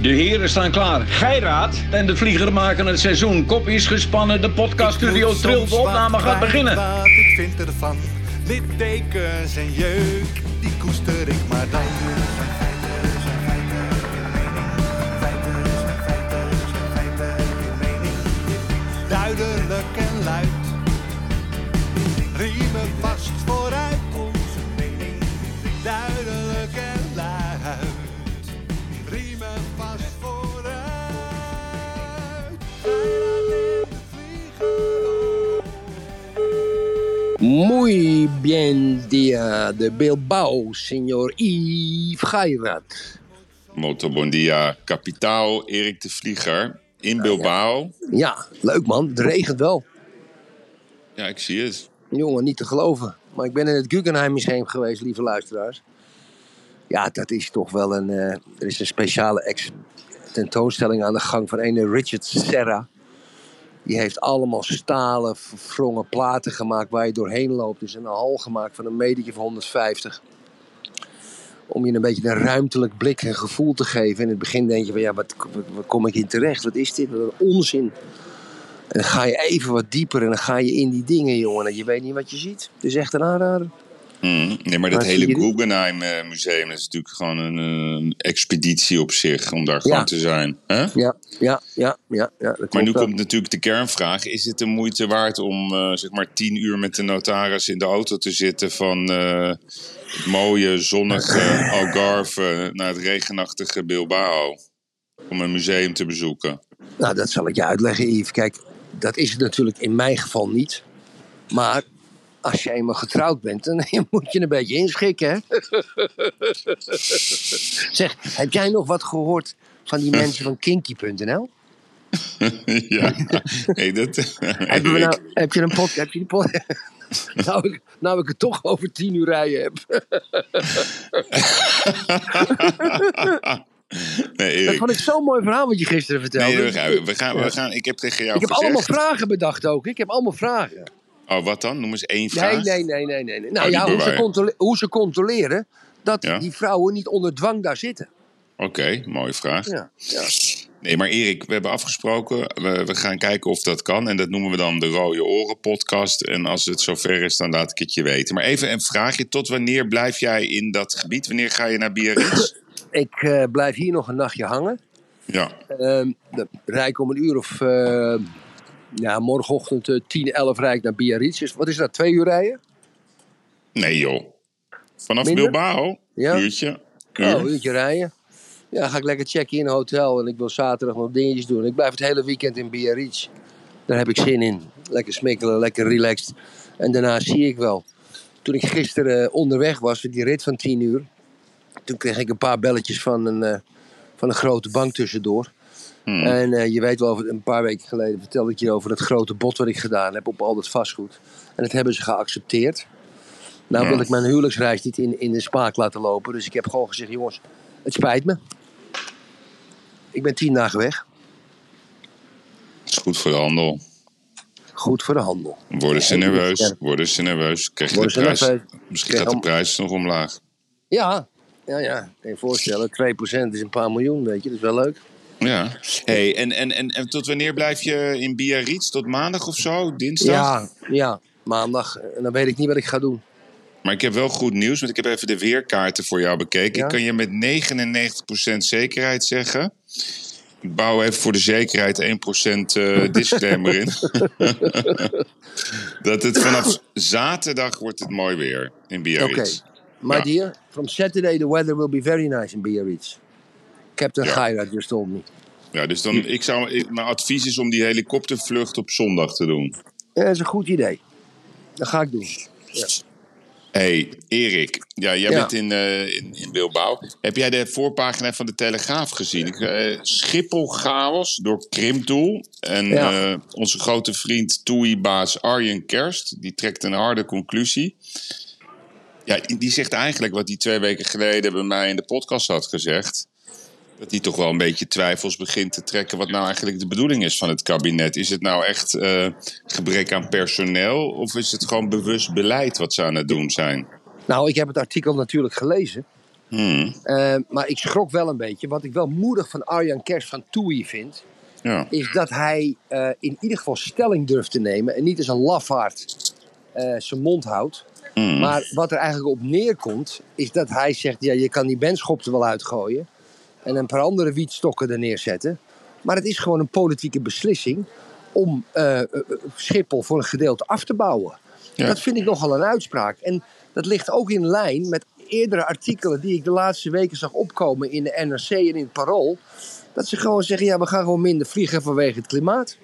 De heren staan klaar. Geiraat en de vlieger maken het seizoen. Kop is gespannen, de podcaststudio trilt, de opname gaat beginnen. Wat ik vind ervan, littekens en jeuk, die koester ik maar dan. Duidelijk en luid, riemen vast vooruit Muy bien dia de Bilbao, señor Yves Geirat. Moto Bondia Kapitaal, Erik de Vlieger in Bilbao. Ja, leuk man. Het regent wel. Ja, ik zie het. Jongen, niet te geloven. Maar ik ben in het Guggenheim Museum geweest, lieve luisteraars. Ja, dat is toch wel een... eh, er is een speciale ex tentoonstelling aan de gang van een Richard Serra. Die heeft allemaal stalen, verwrongen platen gemaakt waar je doorheen loopt. Dus een hal gemaakt van een metertje van 150. Om je een beetje een ruimtelijk blik en gevoel te geven. In het begin denk je van ja, wat, kom ik in terecht? Wat is dit? Wat een onzin. En dan ga je even wat dieper en dan ga je in die dingen, jongen. En je weet niet wat je ziet. Het is echt een aanrader. Mm. Nee, maar dat Maar hele? Guggenheim eh, Museum is natuurlijk gewoon een, een expeditie op zich om daar Ja. gewoon te zijn. Hè? Ja, ja, ja, ja. ja dat Maar nu wel. komt natuurlijk de kernvraag. Is het de moeite waard om eh, zeg maar tien uur met de notaris in de auto te zitten van eh, het mooie zonnige Algarve naar het regenachtige Bilbao? Om een museum te bezoeken. Nou, dat zal ik je uitleggen, Yves. Kijk, dat is het natuurlijk in mijn geval niet. Maar als je eenmaal getrouwd bent, dan moet je een beetje inschikken, hè? zeg, heb jij nog wat gehoord van die mensen van Kinky.nl? ja, nee, dat. Hebben we nou, heb je een podcast? Heb je die pod- nou, ik, nou ik het toch over tien uur rijden heb. nee, Dat vond ik zo'n mooi verhaal wat je gisteren vertelde. Nee, we gaan, we gaan, we gaan, ik heb tegen jou ik heb gezegd... allemaal vragen bedacht ook. Ik heb allemaal vragen. Oh, wat dan? Noem eens één vraag. Nee, nee, nee, nee. nee. nee. Nou Oh, ja, hoe ze, hoe ze controleren dat Ja. die vrouwen niet onder dwang daar zitten. Oké, mooie vraag. Ja. ja. Nee, maar Erik, we hebben afgesproken. We, we gaan kijken of dat kan. En dat noemen we dan de Rode Oren podcast. En als het zover is, dan laat ik het je weten. Maar even een vraagje. Tot wanneer blijf jij in dat gebied? Wanneer ga je naar Biarritz? Ik eh, blijf hier nog een nachtje hangen. ja. Ehm dan rijd ik om een uur of... eh, ja, morgenochtend eh, 10, 11 rijd ik naar Biarritz. Dus wat is dat, twee uur rijden? Nee, joh. Vanaf Minder? Bilbao? Ja. Uurtje? Oh, Uur? een uurtje rijden. Ja, ga ik lekker checken in een hotel. En ik wil zaterdag nog dingetjes doen. Ik blijf het hele weekend in Biarritz. Daar heb ik zin in. Lekker smikkelen, lekker relaxed. En daarna zie ik wel. Toen ik gisteren eh, onderweg was voor die rit van 10 uur. Toen kreeg ik een paar belletjes van een, eh, van een grote bank tussendoor. Hmm. En eh, je weet wel, een paar weken geleden vertelde ik je over dat grote bod wat ik gedaan heb op al dat vastgoed. En dat hebben ze geaccepteerd. Nou Ja. wil ik mijn huwelijksreis niet in, in de spaak laten lopen. Dus ik heb gewoon gezegd, jongens, het spijt me. Ik ben tien dagen weg. Dat is goed voor de handel. Goed voor de handel. Worden ze nerveus? ja. Worden ze nerveus? Krijg je de prijs? nerveus? Misschien Krijg gaat de prijs nog omlaag. Ja, ja, ja. Kan je voorstellen, 2% is een paar miljoen, weet je. Dat is wel leuk. Ja. Hey, en, en, en, en tot wanneer blijf je in Biarritz? Tot maandag of zo? Dinsdag? Ja, ja, maandag. En dan weet ik niet wat ik ga doen. Maar ik heb wel goed nieuws, want ik heb even de weerkaarten voor jou bekeken. Ja? Ik kan je met 99% zekerheid zeggen. Ik bouw even voor de zekerheid 1% eh disclaimer in. dat het vanaf zaterdag wordt het mooi weer in Oké. Biarritz. My Ja. dear, from Saturday the weather will be very nice in Biarritz. Captain Ja. Geirat just told me. Ja, dus dan, ik zou, ik- mijn advies is om die helikoptervlucht op zondag te doen. Ja, dat is een goed idee. Dat ga ik doen. hey, Erik. Ja, jij Ja. bent in, eh, in, in Bilbao. Heb jij de voorpagina van de Telegraaf gezien? Eh, Schiphol chaos door Krimtool. En Ja. eh, onze grote vriend TUI-baas Arjen Kerst... die trekt een harde conclusie. Ja, die die zegt eigenlijk wat hij twee weken geleden bij mij in de podcast had gezegd. Dat hij toch wel een beetje twijfels begint te trekken... wat nou eigenlijk de bedoeling is van het kabinet. Is het nou echt eh, gebrek aan personeel... of is het gewoon bewust beleid wat ze aan het doen zijn? Nou, ik heb het artikel natuurlijk gelezen. Hmm, Eh, maar ik schrok wel een beetje. Wat ik wel moedig van Arjan Kers van TUI vind, ja. is dat hij eh, in ieder geval stelling durft te nemen. En niet als een lafaard zijn mond houdt. Hmm. Maar wat er eigenlijk op neerkomt, is dat hij zegt: ja, je kan die benschop er wel uitgooien. En een paar andere wietstokken er neerzetten. Maar het is gewoon een politieke beslissing om eh, eh, Schiphol voor een gedeelte af te bouwen. Ja. Dat vind ik nogal een uitspraak. En dat ligt ook in lijn met eerdere artikelen die ik de laatste weken zag opkomen in de NRC en in het Parool. Dat ze gewoon zeggen: ja, we gaan gewoon minder vliegen vanwege het klimaat.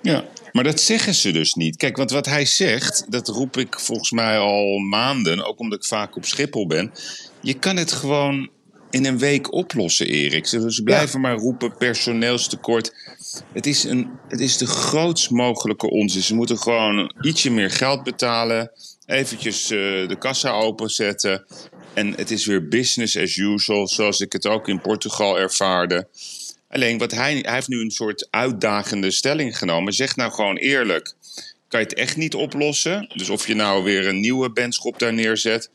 Ja, maar dat zeggen ze dus niet. Kijk, want wat hij zegt, dat roep ik volgens mij al maanden, ook omdat ik vaak op Schiphol ben. Je kan het gewoon in een week oplossen, Erik. Ze blijven maar roepen, personeelstekort. Het is, een, het is de grootst mogelijke onzin. Ze moeten gewoon ietsje meer geld betalen, eventjes eh, de kassa openzetten. En het is weer business as usual, zoals ik het ook in Portugal ervaarde. Alleen wat hij, hij heeft nu een soort uitdagende stelling genomen. Zeg nou gewoon eerlijk. Kan je het echt niet oplossen? Dus of je nou weer een nieuwe bandschop daar neerzet.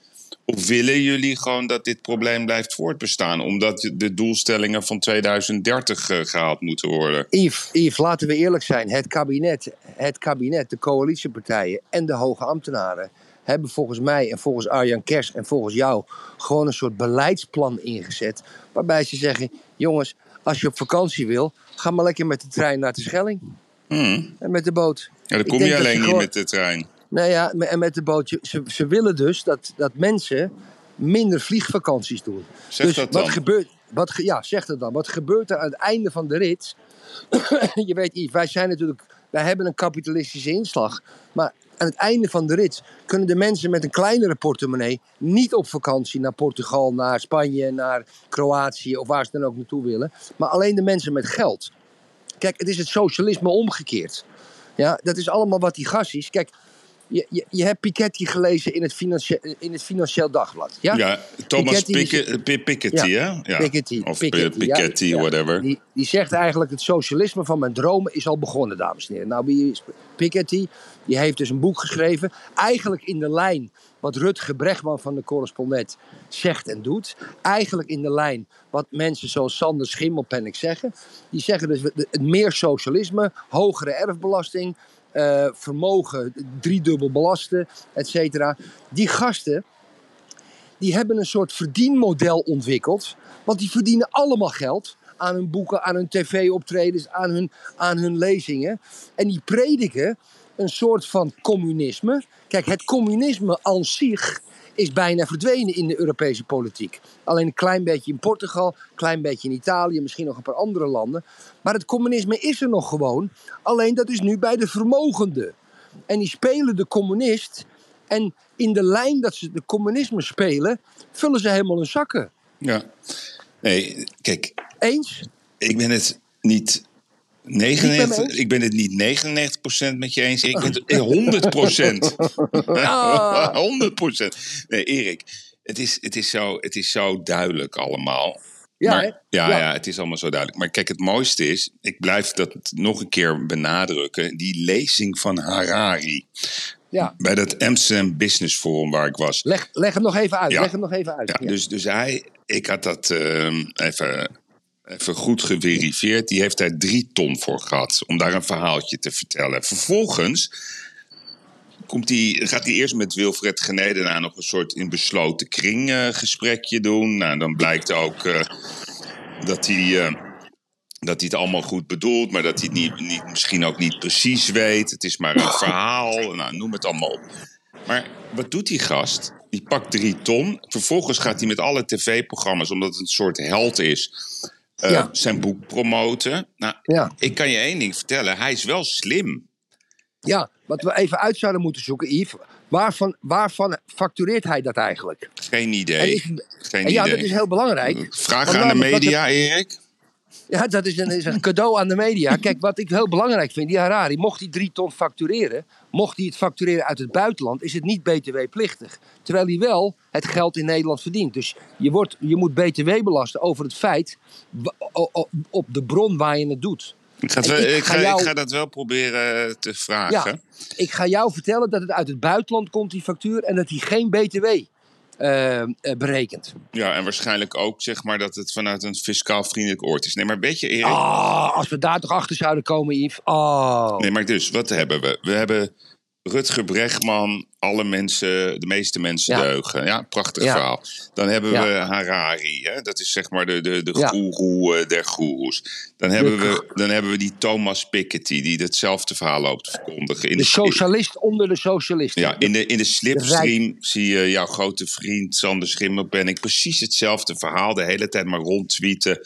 Of willen jullie gewoon dat dit probleem blijft voortbestaan? Omdat de doelstellingen van 2030 eh, gehaald moeten worden. Yves, Yves, laten we eerlijk zijn. Het kabinet, het kabinet, de coalitiepartijen en de hoge ambtenaren hebben volgens mij en volgens Arjan Kers en volgens jou gewoon een soort beleidsplan ingezet. Waarbij ze zeggen: jongens, als je op vakantie wil, ga maar lekker met de trein naar de Schelling. Hmm. En met de boot. Ja, dan kom je alleen niet gewoon- met de trein. Nou ja, en met de boot. je- Ze, ze willen dus dat, dat mensen minder vliegvakanties doen. Zeg dus dat wat dan. gebeurt. Wat, ja, zeg dat dan. Wat gebeurt er aan het einde van de rit? je weet, Yves, wij zijn natuurlijk. Wij hebben een kapitalistische inslag. Maar aan het einde van de rit kunnen de mensen met een kleinere portemonnee niet op vakantie naar Portugal, naar Spanje, naar Kroatië of waar ze dan ook naartoe willen. Maar alleen de mensen met geld. Kijk, het is het socialisme omgekeerd. Ja, dat is allemaal wat die gas is. Kijk, je, je, je hebt Piketty gelezen in het, financie- in het Financieel Dagblad. Ja? Ja, Thomas Piketty Piketty, Piketty Ja, hè? Ja. Piketty, Of Piketty, ja. Piketty, Ja. whatever. Die, die zegt eigenlijk: het socialisme van mijn dromen is al begonnen, dames en heren. Nou, wie is Piketty? Die heeft dus een boek geschreven. Eigenlijk in de lijn wat Rutger Bregman van de correspondent zegt en doet. Eigenlijk in de lijn wat mensen zoals Sander Schimmelpenninck zeggen. Die zeggen dus: meer socialisme, hogere erfbelasting. Eh, vermogen driedubbel belasten, et cetera. Die gasten, die hebben een soort verdienmodel ontwikkeld. Want die verdienen allemaal geld aan hun boeken, aan hun tv-optredens, aan hun, aan hun lezingen. En die prediken een soort van communisme. Kijk, het communisme aan zich is bijna verdwenen in de Europese politiek. Alleen een klein beetje in Portugal, een klein beetje in Italië, misschien nog een paar andere landen. Maar het communisme is er nog gewoon. Alleen dat is nu bij de vermogenden. En die spelen de communist. En in de lijn dat ze de communisme spelen, vullen ze helemaal hun zakken. Ja. Nee, kijk, Eens? ik ben het niet. Niet met me 99, eens? ik ben het niet 99% met je eens. Ik ben het 100%. Ah. 100%. Nee, Erik, het is, het, is zo, het is zo duidelijk allemaal. Ja, maar, ja, ja. Ja. het is allemaal zo duidelijk. Maar kijk, het mooiste is, ik blijf dat nog een keer benadrukken, die lezing van Harari Ja. bij dat Amsterdam Business Forum waar ik was. Leg, leg hem nog even uit. Ja. Leg hem nog even uit. Ja, dus, dus hij, ik had dat ehm, even, even goed geverifieerd. Die heeft daar drie ton voor gehad om daar een verhaaltje te vertellen. Vervolgens komt die, gaat hij eerst met Wilfred Genedenaar nog een soort in besloten kring eh, gesprekje doen. Nou, dan blijkt ook eh, dat hij. eh, dat hij het allemaal goed bedoelt, maar dat hij het niet, niet, misschien ook niet precies weet. Het is maar een verhaal. Nou, noem het allemaal op. Maar wat doet die gast? Die pakt drie ton. Vervolgens gaat hij met alle tv-programma's, omdat het een soort held is, eh, Ja. zijn boek promoten. Nou, Ja. ik kan je één ding vertellen. Hij is wel slim. Ja, wat we even uit zouden moeten zoeken, Yves. Waarvan, waarvan factureert hij dat eigenlijk? Geen En idee. is- Geen en ja, idee. dat is heel belangrijk. Vraag aan de media, Erik. Ja, dat is een, is een cadeau aan de media. Kijk, wat ik heel belangrijk vind, die Harari, mocht hij drie ton factureren, mocht hij het factureren uit het buitenland, is het niet btw-plichtig. Terwijl hij wel het geld in Nederland verdient. Dus je, wordt, je moet btw belasten over het feit, op de bron waar je het doet. Ik ga, wel- ik ik, ga ga, jou- ik ga dat wel proberen te vragen. Ja, ik ga jou vertellen dat het uit het buitenland komt, die factuur, en dat hij geen btw eh, eh, berekend. Ja, en waarschijnlijk ook zeg maar dat het vanuit een fiscaal vriendelijk oord is. Nee, maar weet je, Erik? Ah, als we daar toch achter zouden komen, Yves. Oh. Nee, maar dus, wat hebben we? We hebben Rutger Bregman, alle mensen, de meeste mensen Ja. deugen. Ja, prachtig Ja. verhaal. Dan hebben Ja. we Harari, hè? dat is zeg maar de, de, de goeroe eh, der goeroes. Dan hebben, we, dan hebben we die Thomas Piketty, die hetzelfde verhaal loopt te verkondigen. In De socialist onder de socialisten. Ja, in de, in de slipstream zie je jouw grote vriend Sander Schimmelpenninck precies hetzelfde verhaal de hele tijd maar rondtweeten.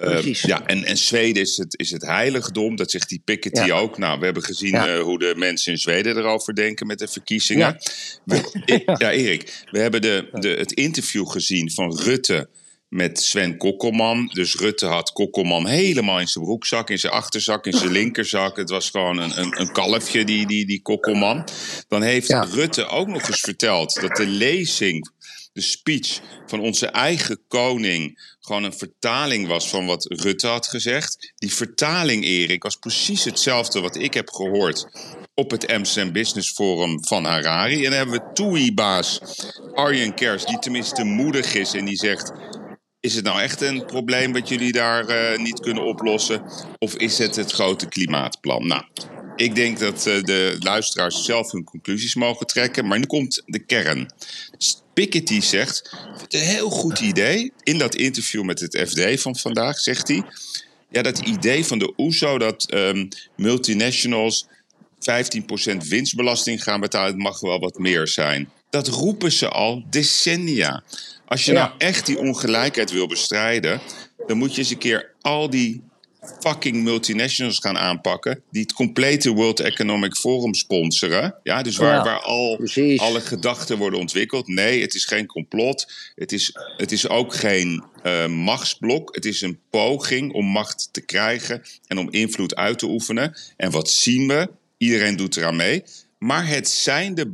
Eh, Precies. ja, en, en Zweden is het, is het heiligdom, dat zegt die Piketty Ja. ook. Nou, we hebben gezien Ja. eh, hoe de mensen in Zweden erover denken met de verkiezingen. Ja. We- ja, Erik, we hebben de, de, het interview gezien van Rutte met Sven Kokkelman. Dus Rutte had Kokkelman helemaal in zijn broekzak, in zijn achterzak, in zijn linkerzak. Het was gewoon een, een, een kalfje, die, die, die Kokkelman. Dan heeft Ja. Rutte ook nog eens verteld dat de lezing, de speech van onze eigen koning, gewoon een vertaling was van wat Rutte had gezegd. Die vertaling, Erik, was precies hetzelfde wat ik heb gehoord op het Amsterdam Business Forum van Harari. En dan hebben we TUI-baas Arjen Kers, die tenminste moedig is en die zegt... Is het nou echt een probleem wat jullie daar eh, niet kunnen oplossen? Of is het het grote klimaatplan? Nou, ik denk dat eh, de luisteraars zelf hun conclusies mogen trekken. Maar nu komt de kern. Piketty zegt, een heel goed idee. In dat interview met het FD van vandaag zegt hij... Ja, dat idee van de OESO dat ehm, multinationals 15% winstbelasting gaan betalen, het mag wel wat meer zijn. Dat roepen ze al decennia. Als je Ja. nou echt die ongelijkheid wil bestrijden, dan moet je eens een keer al die fucking multinationals gaan aanpakken. Die het complete World Economic Forum sponsoren. Ja, dus waar, Ja, waar al precies. alle gedachten worden ontwikkeld. Nee, het is geen complot. Het is, het is ook geen eh, machtsblok. Het is een poging om macht te krijgen en om invloed uit te oefenen. En wat zien we? Iedereen doet eraan mee. Maar het zijn de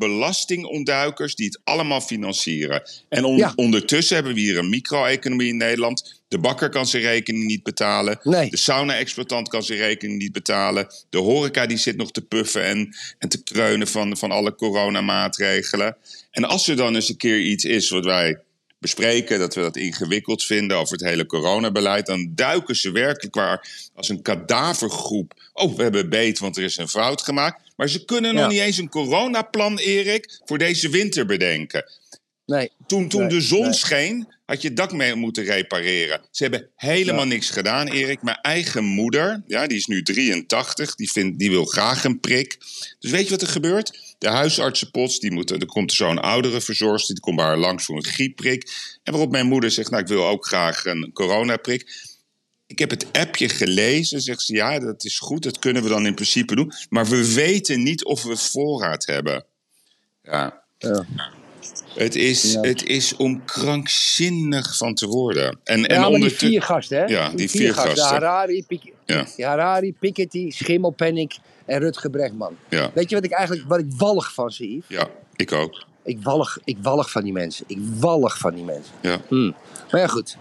belastingontduikers die het allemaal financieren. En on- Ja. ondertussen hebben we hier een micro-economie in Nederland. De bakker kan zijn rekening niet betalen. Nee. De sauna-exploitant kan zijn rekening niet betalen. De horeca die zit nog te puffen en, en te kreunen van, van alle coronamaatregelen. En als er dan eens een keer iets is wat wij bespreken, dat we dat ingewikkeld vinden over het hele coronabeleid, dan duiken ze werkelijk waar als een kadavergroep. Oh, we hebben beet, want er is een fout gemaakt. Maar ze kunnen nog niet eens een coronaplan, Erik, voor deze winter bedenken. Nee. Toen, toen Nee, de zon nee. scheen, had je het dak mee moeten repareren. Ze hebben helemaal Ja. niks gedaan, Erik. Mijn eigen moeder, ja, die is nu 83, die, vindt, die wil graag een prik. Dus weet je wat er gebeurt? De huisartsenpots, die moeten, er komt zo'n oudere verzorgster, die komt bij haar langs voor een griepprik. En waarop mijn moeder zegt, nou, ik wil ook graag een coronaprik. Ik heb het appje gelezen, zegt ze, ja, dat is goed, dat kunnen we dan in principe doen. Maar we weten niet of we voorraad hebben. Ja, Ja. Het is, Ja. het is om krankzinnig van te worden. En, en maar die vier gasten, hè? Ja, die vier gasten. gasten. Harari, Pik Ja. Harari, Piketty, Schimmelpenninck en Rutger Bregman. Ja. Weet je wat ik eigenlijk wat ik wallig van zie? Yves? Ja, ik ook. Ik wallig, ik wallig van die mensen. Ik wallig van die mensen. Ja, Hm. Maar ja, goed.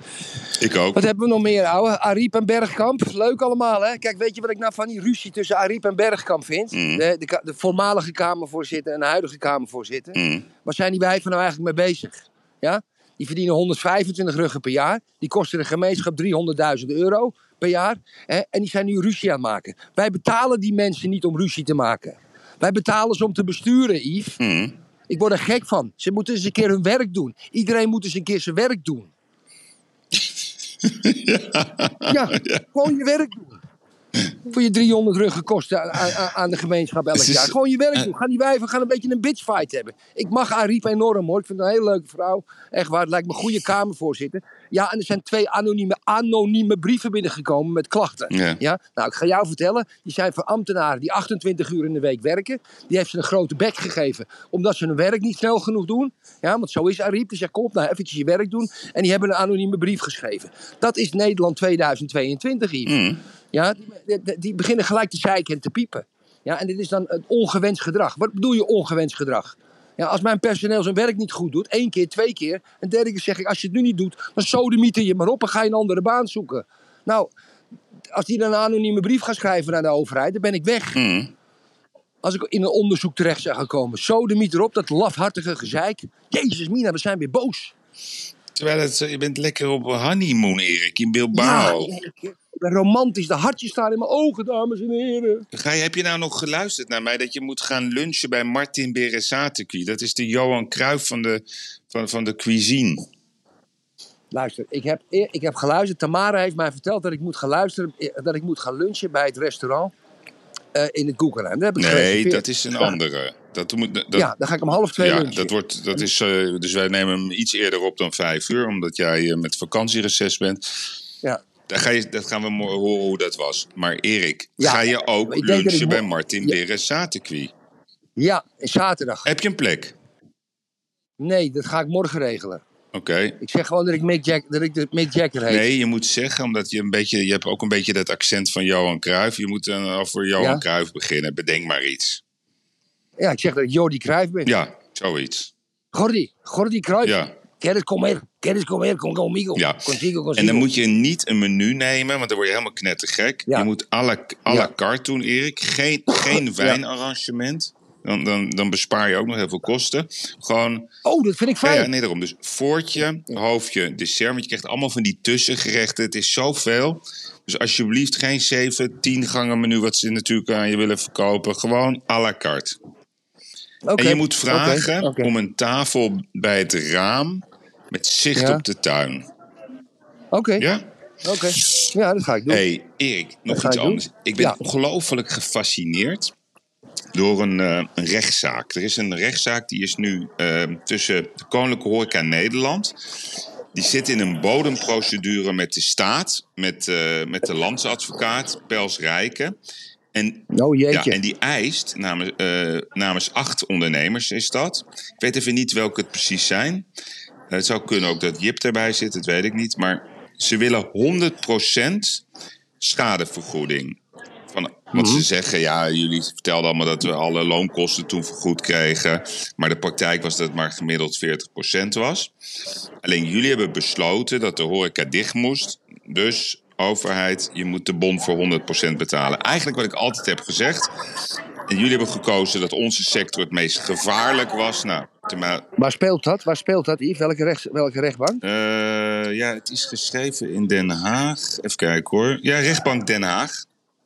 ik ook. Wat hebben we nog meer, ouwe? Ariep en Bergkamp. Leuk allemaal, hè? Kijk, weet je wat ik nou van die ruzie tussen Ariep en Bergkamp vind? Mm. De, de voormalige Kamervoorzitter en de huidige Kamervoorzitter. Mm. Waar zijn die wijven nou eigenlijk mee bezig? Ja? Die verdienen 125 ruggen per jaar. Die kosten de gemeenschap 300.000 euro per jaar. Hè? En die zijn nu ruzie aan het maken. Wij betalen die mensen niet om ruzie te maken. Wij betalen ze om te besturen, Yves. Mm. Ik word er gek van. Ze moeten eens een keer hun werk doen. Iedereen moet eens een keer zijn werk doen. Ja, gewoon je werk doen. Voor je 300 ruggen kosten aan, de gemeenschap elk is- jaar. Gewoon je werk doen. Gaan die wijven gaan een beetje een bitchfight hebben. Ik mag Ariep enorm hoor. Ik vind het een hele leuke vrouw. Echt waar. Het lijkt me een goede kamervoorzitter. Ja, en er zijn twee anonieme, anonieme brieven binnengekomen met klachten. Ja. Ja? Nou, ik ga jou vertellen. Die zijn voor ambtenaren die 28 uur in de week werken. Die heeft ze een grote bek gegeven. Omdat ze hun werk niet snel genoeg doen. Ja, want zo is Ariep. Die zegt, kom op nou eventjes je werk doen. En die hebben een anonieme brief geschreven. Dat is Nederland 2022, Yves. Mm. Ja, die, die- beginnen gelijk te zeiken en te piepen. Ja, en dit is dan het ongewenst gedrag. Wat bedoel je ongewenst gedrag? Ja, als mijn personeel zijn werk niet goed doet, één keer, twee keer. En derde keer zeg ik, als je het nu niet doet, dan sodemieter je maar op en ga je een andere baan zoeken. Nou, als die dan een anonieme brief gaat schrijven naar de overheid, dan ben ik weg. Mm. als ik in een onderzoek terecht zou gaan komen. Zo de erop, dat lafhartige gezeik. Jezus Mina, we zijn weer boos. Terwijl het, je bent lekker op honeymoon, Erik, in Bilbao. Ja, ben romantisch, de hartjes staan in mijn ogen, dames en heren. Ga je, heb je nou nog geluisterd naar mij dat je moet gaan lunchen bij Martin Beresateki? Dat is de Johan Cruijff van de, van, van de cuisine. Luister, ik heb, eer- ik heb geluisterd. Tamara heeft mij verteld dat ik moet gaan luisteren, eh, dat ik moet gaan lunchen bij het restaurant eh, in het Guggenheim. Dat heb ik Nee, dat is een andere. Dat moet, dat, Ja, dan ga ik om half twee ja, lunchen. dat wordt, dat is, eh, dus wij nemen hem iets eerder op dan vijf uur, omdat jij met vakantiereces bent. Ja. Daar ga je, dat gaan we horen hoe dat was. Maar Erik, Ja, ga je ook lunchen ik bij Martin Ja. Beresateki? Ja, zaterdag. Heb je een plek? Nee, dat ga ik morgen regelen. Oké. Ik zeg gewoon dat ik Mick, Jack, dat ik de Mick Jagger heet. Nee, je moet zeggen, omdat je een beetje, je hebt ook een beetje dat accent van Johan Cruijff. Je moet dan over Johan Ja? Cruijff beginnen. Bedenk maar iets. Ja, ik zeg dat ik Jordi Cruijff ben. Ja, zoiets. Gordy, Gordy Cruijff. Ja. Queres comer, queres comer con conmigo. Ja. Consigo, consigo. En dan moet je niet een menu nemen, want dan word je helemaal knettergek. Ja. Je moet à la, à la Ja. carte doen, Erik. Geen, geen wijnarrangement. Dan, dan, dan bespaar je ook nog heel veel kosten. Gewoon, Oh, dat vind ik fijn. ja, nee, daarom. Dus voortje, hoofdje, dessert. Want je krijgt allemaal van die tussengerechten. Het is zoveel. Dus alsjeblieft geen 7, 10 gangen menu, wat ze natuurlijk aan je willen verkopen. Gewoon à la carte. Oké, En je moet vragen om een tafel bij het raam met zicht Ja. op de tuin. Oké, Ja? oké. Ja, dat ga ik doen. hey, Erik, nog iets ik doen. anders. Ik ben Ja. ongelooflijk gefascineerd door een, eh, een rechtszaak. Er is een rechtszaak die is nu eh, tussen de Koninklijke Horeca Nederland. Die zit in een bodemprocedure met de staat, met, eh, met de landsadvocaat Pels Rijken. En Oh ja, en die eist namens, eh, namens acht ondernemers is dat. Ik weet even niet welke het precies zijn. Eh, Het zou kunnen ook dat Jip erbij zit, dat weet ik niet. Maar ze willen 100% schadevergoeding. Van, want Mhm. ze zeggen, ja, jullie vertelden allemaal dat we alle loonkosten toen vergoed kregen. Maar de praktijk was dat het maar gemiddeld 40% was. Alleen jullie hebben besloten dat de horeca dicht moest. Dus overheid, je moet de bon voor 100% betalen. Eigenlijk wat ik altijd heb gezegd. En jullie hebben gekozen dat onze sector het meest gevaarlijk was. Nou, Waar speelt dat? Waar speelt dat, Yves? Welke, rechts, welke rechtbank? eh, ja, het is geschreven in Den Haag. Even kijken hoor. Ja, rechtbank Den Haag.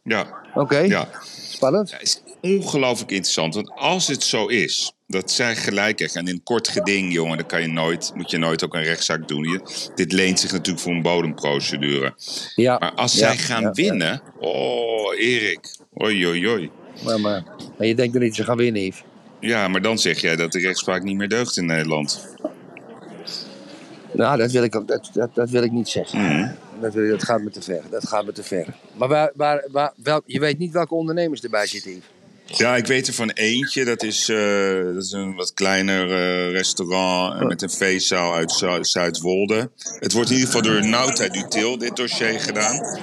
Ja, Oké, ja. spannend. Het is ongelooflijk interessant. Want als het zo is dat zij gelijk krijgen. En in kort geding, jongen, dan kan je nooit, moet je nooit ook een rechtszaak doen. Je, dit leent zich natuurlijk voor een bodemprocedure. Ja, Maar als ja, zij gaan ja, winnen. Oh, Erik. Oei. ja. Maar, maar, maar je denkt er niet, ze gaan winnen, Yves. Ja, maar dan zeg jij dat de rechtspraak niet meer deugt in Nederland. Nou, dat wil ik, dat, dat, dat wil ik niet zeggen. Mhm. Dat, wil, dat gaat me te ver. Dat gaat me te ver. Maar waar, waar, waar, wel, je weet niet welke ondernemers erbij zitten, Yves. Ja, ik weet er van eentje. Dat is, eh, dat is een wat kleiner eh, restaurant eh, met een feestzaal uit Zu- Zuidwolde. Het wordt in ieder geval door Nauta Dutil, dit dossier gedaan.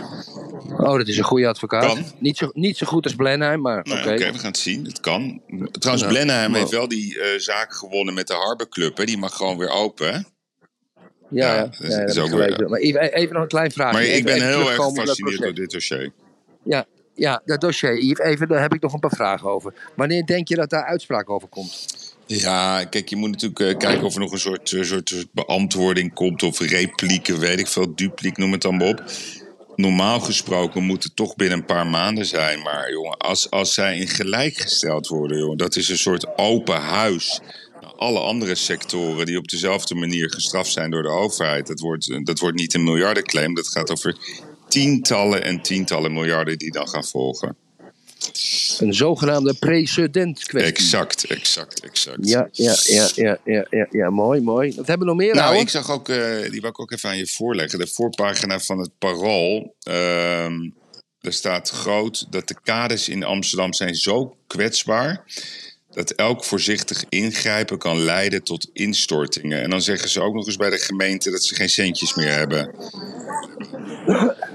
Oh, dat is een goede advocaat. Kan. Niet zo, niet zo goed als Blenheim, maar Nou, oké. We gaan het zien. Het kan. Trouwens. Blenheim heeft wel die eh, zaak gewonnen met de Harbor Club. Hè? Die mag gewoon weer open. Hè? Ja, Ja, dat is- ja, is ook weer-. Maar even, even nog een klein vraagje. Maar ik ben even heel erg gefascineerd door dit dossier. Ja, ja, dat dossier, Yves, even, daar heb ik nog een paar vragen over. Wanneer denk je dat daar uitspraak over komt? Ja, kijk, je moet natuurlijk eh, kijken of er nog een soort, eh, soort, soort beantwoording komt. Of replieken, weet ik veel, dupliek, noem het dan maar op. Normaal gesproken moet het toch binnen een paar maanden zijn. Maar jongen, als, als zij in gelijk gesteld worden, jongen, dat is een soort open huis. Nou, Alle andere sectoren die op dezelfde manier gestraft zijn door de overheid, dat wordt, dat wordt niet een miljardenclaim. Dat gaat over tientallen en tientallen miljarden die dan gaan volgen. Een zogenaamde precedentkwestie. Exact, exact, exact. Ja, ja, ja, ja, ja, ja, ja, mooi, mooi. Wat hebben we nog meer, Nou, ouwe? ik zag ook, eh, die wil ik ook even aan je voorleggen. De voorpagina van het Parool. ehm er staat groot dat de kades in Amsterdam zijn zo kwetsbaar. dat elk voorzichtig ingrijpen kan leiden tot instortingen. En dan zeggen ze ook nog eens bij de gemeente dat ze geen centjes meer hebben.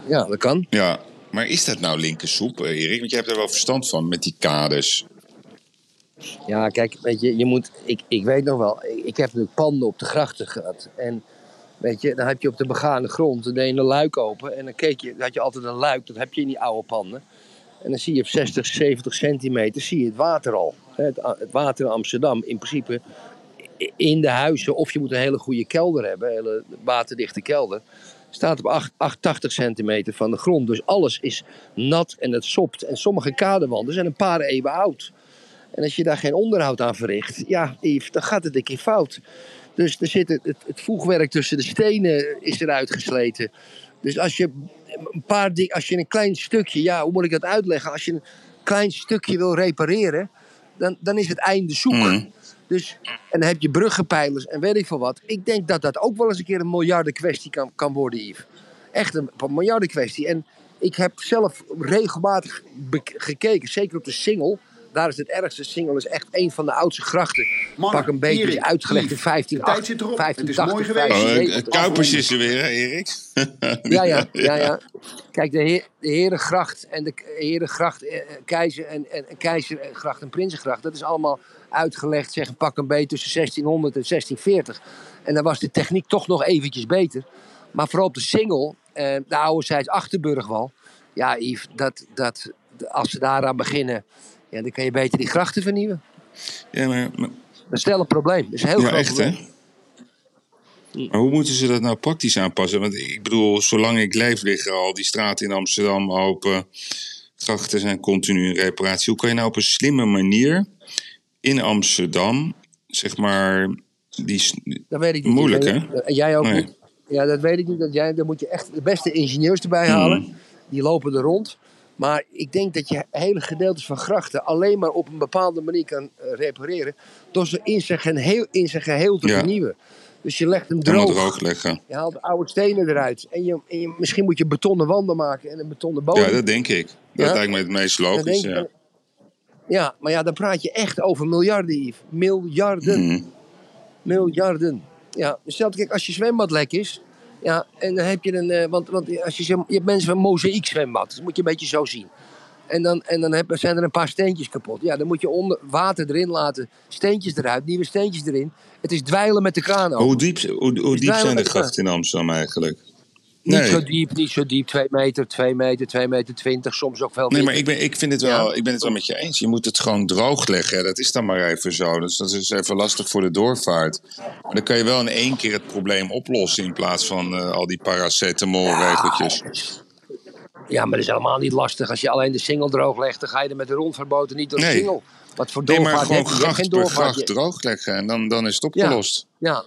Ja, dat kan. Ja, maar is dat nou linkersoep, eh, Erik? Want jij hebt er wel verstand van met die kades. Ja, kijk, weet je, je moet, ik, ik weet nog wel, ik, heb natuurlijk panden op de grachten gehad. En weet je, dan heb je op de begane grond, dan deed je een luik open. En dan keek je, had je altijd een luik, dat heb je in die oude panden. En dan zie je op 60, 70 centimeter zie je het water al. Het, het water in Amsterdam in principe in de huizen, of je moet een hele goede kelder hebben, een hele waterdichte kelder, staat op 8, 80 centimeter van de grond. Dus alles is nat en het sopt. En sommige kadewanden zijn een paar eeuwen oud. En als je daar geen onderhoud aan verricht, ja, Yves, dan gaat het een keer fout. Dus er zit het, voegwerk tussen de stenen is eruit gesleten. Dus als je een paar dingen, als je een klein stukje, ja, hoe moet ik dat uitleggen? Als je een klein stukje wil repareren, dan, dan is het einde zoek. Mhm. Dus, en dan heb je bruggenpijlers en weet ik veel wat. Ik denk dat dat ook wel eens een keer een miljarden kwestie kan, kan worden, Yves. Echt een, een miljarden kwestie. En ik heb zelf regelmatig gekeken, zeker op de Singel. Daar is het ergste. Singel is echt een van de oudste grachten. Mannen, Pak een beetje Erik, uitgelegd in Yves, 15, de tijd zit erop. Het is 1580, mooi geweest. Oh, eh, 1570. Kuipers is er weer, hè, Erik? Ja, ja, ja, ja. Kijk, de, heer, de Herengracht en de Herengracht, eh, eh, Keizer en, en, en Keizergracht en Prinsengracht, dat is allemaal uitgelegd, zeg pak een beetje tussen 1600 en 1640. En dan was de techniek toch nog eventjes beter. Maar vooral op de Singel, eh, de oude zijds Achterburgwal, ja, Yves, dat, dat, als ze daaraan beginnen, ja, dan kan je beter die grachten vernieuwen. Ja, maar, maar- Dat is wel een probleem. Dat is een heel ja, groot echt, hè? probleem. Maar hoe moeten ze dat nou praktisch aanpassen? Want ik bedoel, zolang ik leef liggen al die straten in Amsterdam open. Grachten zijn continu in reparatie. Hoe kan je nou op een slimme manier in Amsterdam, zeg maar, die... s- Dat weet ik niet. Moeilijk, hè? En jij ook Nee. niet. Ja, dat weet ik niet. Dat jij, dan moet je echt de beste ingenieurs erbij halen. Die lopen er rond. Maar ik denk dat je hele gedeeltes van grachten alleen maar op een bepaalde manier kan eh, repareren. Door ze in zijn geheel, in zijn geheel te Ja. vernieuwen. Dus je legt hem droog. droog leggen. Je haalt de oude stenen eruit. En, je, en je, misschien moet je betonnen wanden maken en een betonnen bodem. Ja, dat denk ik. Dat Ja? lijkt me het meest logisch, ja. Ja, maar ja, dan praat je echt over miljarden, Yves. Miljarden. Mhm. Miljarden. Ja, stel kijk, als je zwembad lek is. Ja, en dan heb je een. eh, want, want als je, je hebt mensen van mozaïek zwembad. Dat moet je een beetje zo zien. En dan, en dan heb, zijn er een paar steentjes kapot. Ja, dan moet je onder water erin laten. Steentjes eruit, nieuwe steentjes erin. Het is dweilen met de kraan open. Hoe diep, hoe, hoe diep zijn de grachten in Amsterdam eigenlijk? Niet Nee. zo diep, niet zo diep. Twee meter, twee meter, twee meter twintig. Soms ook Nee, meer. maar ik ben, ik, vind het wel, Ja. ik ben het wel met je eens. Je moet het gewoon droog leggen. hè. Dat is dan maar even zo. Dus dat is even lastig voor de doorvaart. Maar dan kan je wel in één keer het probleem oplossen... in plaats van eh, al die paracetamol-regeltjes. Ja, maar dat is helemaal niet lastig. Als je alleen de singel droog legt, dan ga je er met de rondverboten niet door de Nee. singel. Wat voor Nee, doorvaart maar gewoon gracht per gracht droog leggen. En dan, dan is het opgelost. Ja.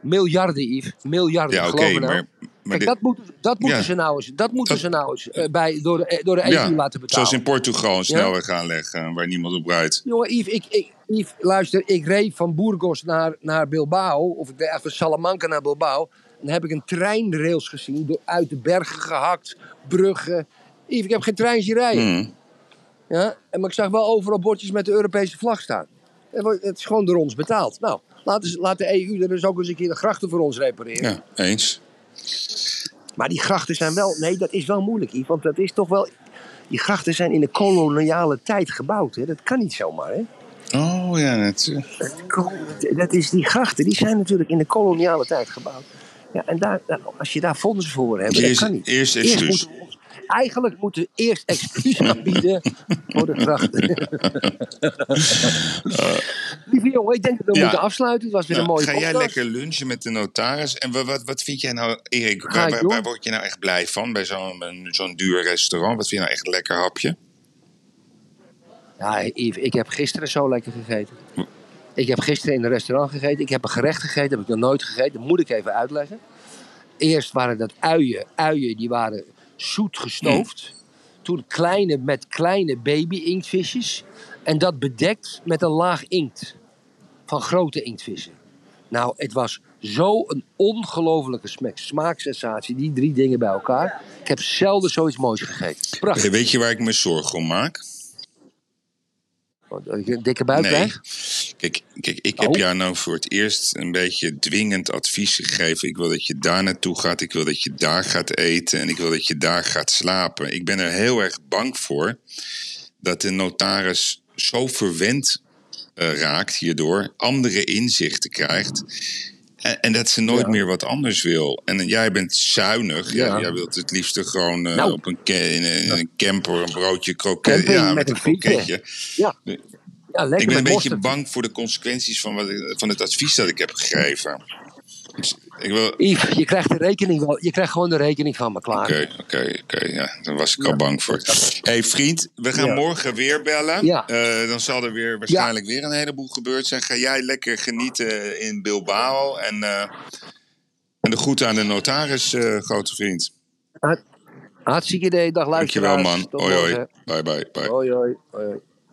Miljarden, Yves. Miljarden. Ja, oké, nou. Kijk, dit- dat, moeten dat moeten Ja. ze nou eens, dat moeten Dat- ze nou eens eh, bij, door, de, door de EU ja, laten betalen. zoals in Portugal een snelweg aanleggen... waar niemand op rijdt. Jongen, Yves, ik, ik, Yves, luister, ik reed van Burgos naar, naar Bilbao, of ik reed van Salamanca naar Bilbao. En dan heb ik een treinrails gezien, door, uit de bergen gehakt, bruggen. Yves, ik heb geen trein zien rijden. Hmm. Ja? En, maar ik zag wel overal bordjes met de Europese vlag staan. Het is gewoon door ons betaald. Nou, laat de EU er dus ook eens een keer de grachten voor ons repareren. Ja, eens. Maar die grachten zijn wel... Nee, dat is wel moeilijk, Yves. Want dat is toch wel... Die grachten zijn in de koloniale tijd gebouwd. Hè? Dat kan niet zomaar, hè? Oh ja, het, Dat is, die grachten die zijn natuurlijk in de koloniale tijd gebouwd. Ja, en daar, daar- als je daar fondsen voor hebt, dat Eerst- kan niet. eerst moeten we ons- eigenlijk moeten we eerst excuus aanbieden voor de grachten. Lieve jongen, ik denk dat we Ja. moeten afsluiten. Het was weer Nou, een mooie ga jij lekker lunchen met de notaris? En wa- wat, wat vind jij nou, Erik, waar, waar, word je nou echt blij van bij zo'n zo'n duur restaurant? Wat vind je nou echt een lekker hapje? Ja, Yves, ik heb gisteren zo lekker gegeten. Ik heb gisteren in een restaurant gegeten. Ik heb een gerecht gegeten, heb ik nog nooit gegeten. Dat moet ik even uitleggen. Eerst waren dat uien. Uien die waren zoet gestoofd. Toen kleine met kleine baby inktvisjes. En dat bedekt met een laag inkt. Van grote inktvissen. Nou, het was zo een ongelofelijke smaak, smaaksensatie. Die drie dingen bij elkaar. Ik heb zelden zoiets moois gegeten. Prachtig. Weet je waar ik me zorgen om maak? Een dikke buik Nee. krijg. Kijk, kijk, ik heb Oh. jou nou voor het eerst een beetje dwingend advies gegeven. Ik wil dat je daar naartoe gaat. Ik wil dat je daar gaat eten. En ik wil dat je daar gaat slapen. Ik ben er heel erg bang voor dat de notaris zo verwend eh, raakt hierdoor. Andere inzichten krijgt. En, en dat ze nooit Ja. meer wat anders wil. En jij bent zuinig. Ja. Jij wilt het liefst gewoon eh, Nou. op een, in een, camper een broodje kroket. Ja, met met een kroketje. Ja, ja lekker Ik ben een beetje bang voor de consequenties van, wat, van het advies dat ik heb gegeven. Ik wil... Oké, Yves, je krijgt de rekening wel. Je krijgt gewoon de rekening van me klaar. oké, oké. ja, daar was ik al bang voor. hey, vriend, we gaan Ja. morgen weer bellen. Ja. Eh, dan zal er weer waarschijnlijk weer een heleboel gebeurd zijn. Ga jij lekker genieten in Bilbao. En, eh, en de groeten aan de notaris, eh, grote vriend. Hartstikke idee. Dag Dankjewel, luisteraars. man. Tot Hoi. Bye, bye, bye. Hoi, hoi. hoi, hoi.